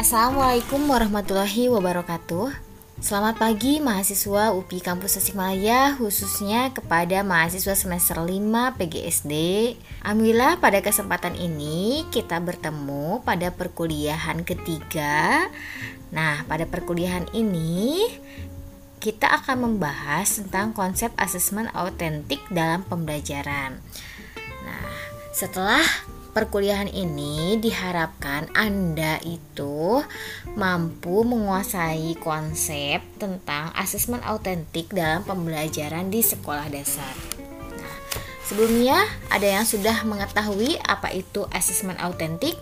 Assalamualaikum warahmatullahi wabarakatuh. Selamat pagi mahasiswa UPI Kampus Tasikmalaya khususnya kepada mahasiswa semester 5 PGSD. Alhamdulillah pada kesempatan ini kita bertemu pada perkuliahan ketiga. Nah, pada perkuliahan ini kita akan membahas tentang konsep asesmen autentik dalam pembelajaran. Nah, setelah perkuliahan ini diharapkan Anda itu mampu menguasai konsep tentang asesmen autentik dalam pembelajaran di sekolah dasar. Nah, sebelumnya ada yang sudah mengetahui apa itu asesmen autentik?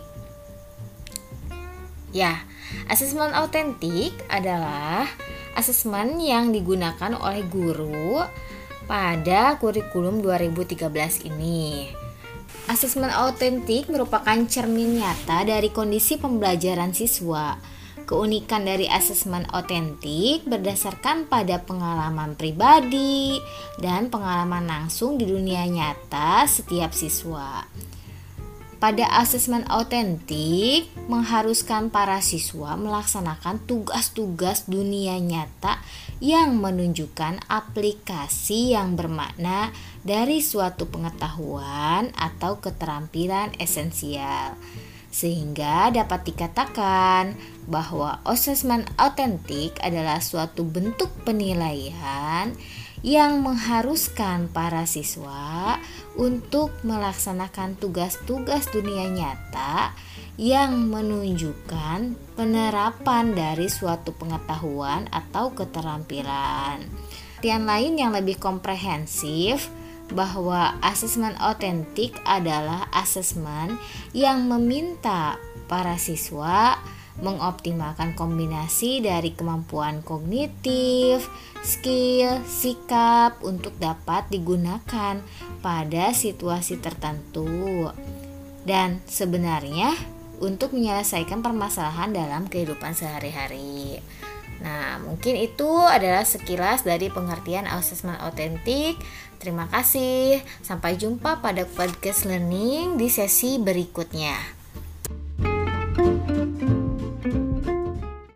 Ya, asesmen autentik adalah asesmen yang digunakan oleh guru pada kurikulum 2013 ini. Asesmen autentik merupakan cermin nyata dari kondisi pembelajaran siswa. Keunikan dari asesmen autentik berdasarkan pada pengalaman pribadi dan pengalaman langsung di dunia nyata setiap siswa. Pada asesmen autentik mengharuskan para siswa melaksanakan tugas-tugas dunia nyata yang menunjukkan aplikasi yang bermakna dari suatu pengetahuan atau keterampilan esensial. Sehingga dapat dikatakan bahwa asesmen autentik adalah suatu bentuk penilaian yang mengharuskan para siswa untuk melaksanakan tugas-tugas dunia nyata yang menunjukkan penerapan dari suatu pengetahuan atau keterampilan. Artian lain yang lebih komprehensif bahwa asesmen otentik adalah asesmen yang meminta para siswa mengoptimalkan kombinasi dari kemampuan kognitif, skill, sikap untuk dapat digunakan pada situasi tertentu. Dan sebenarnya untuk menyelesaikan permasalahan dalam kehidupan sehari-hari. Nah, mungkin itu adalah sekilas dari pengertian asesmen autentik. Terima kasih. Sampai jumpa pada podcast learning di sesi berikutnya.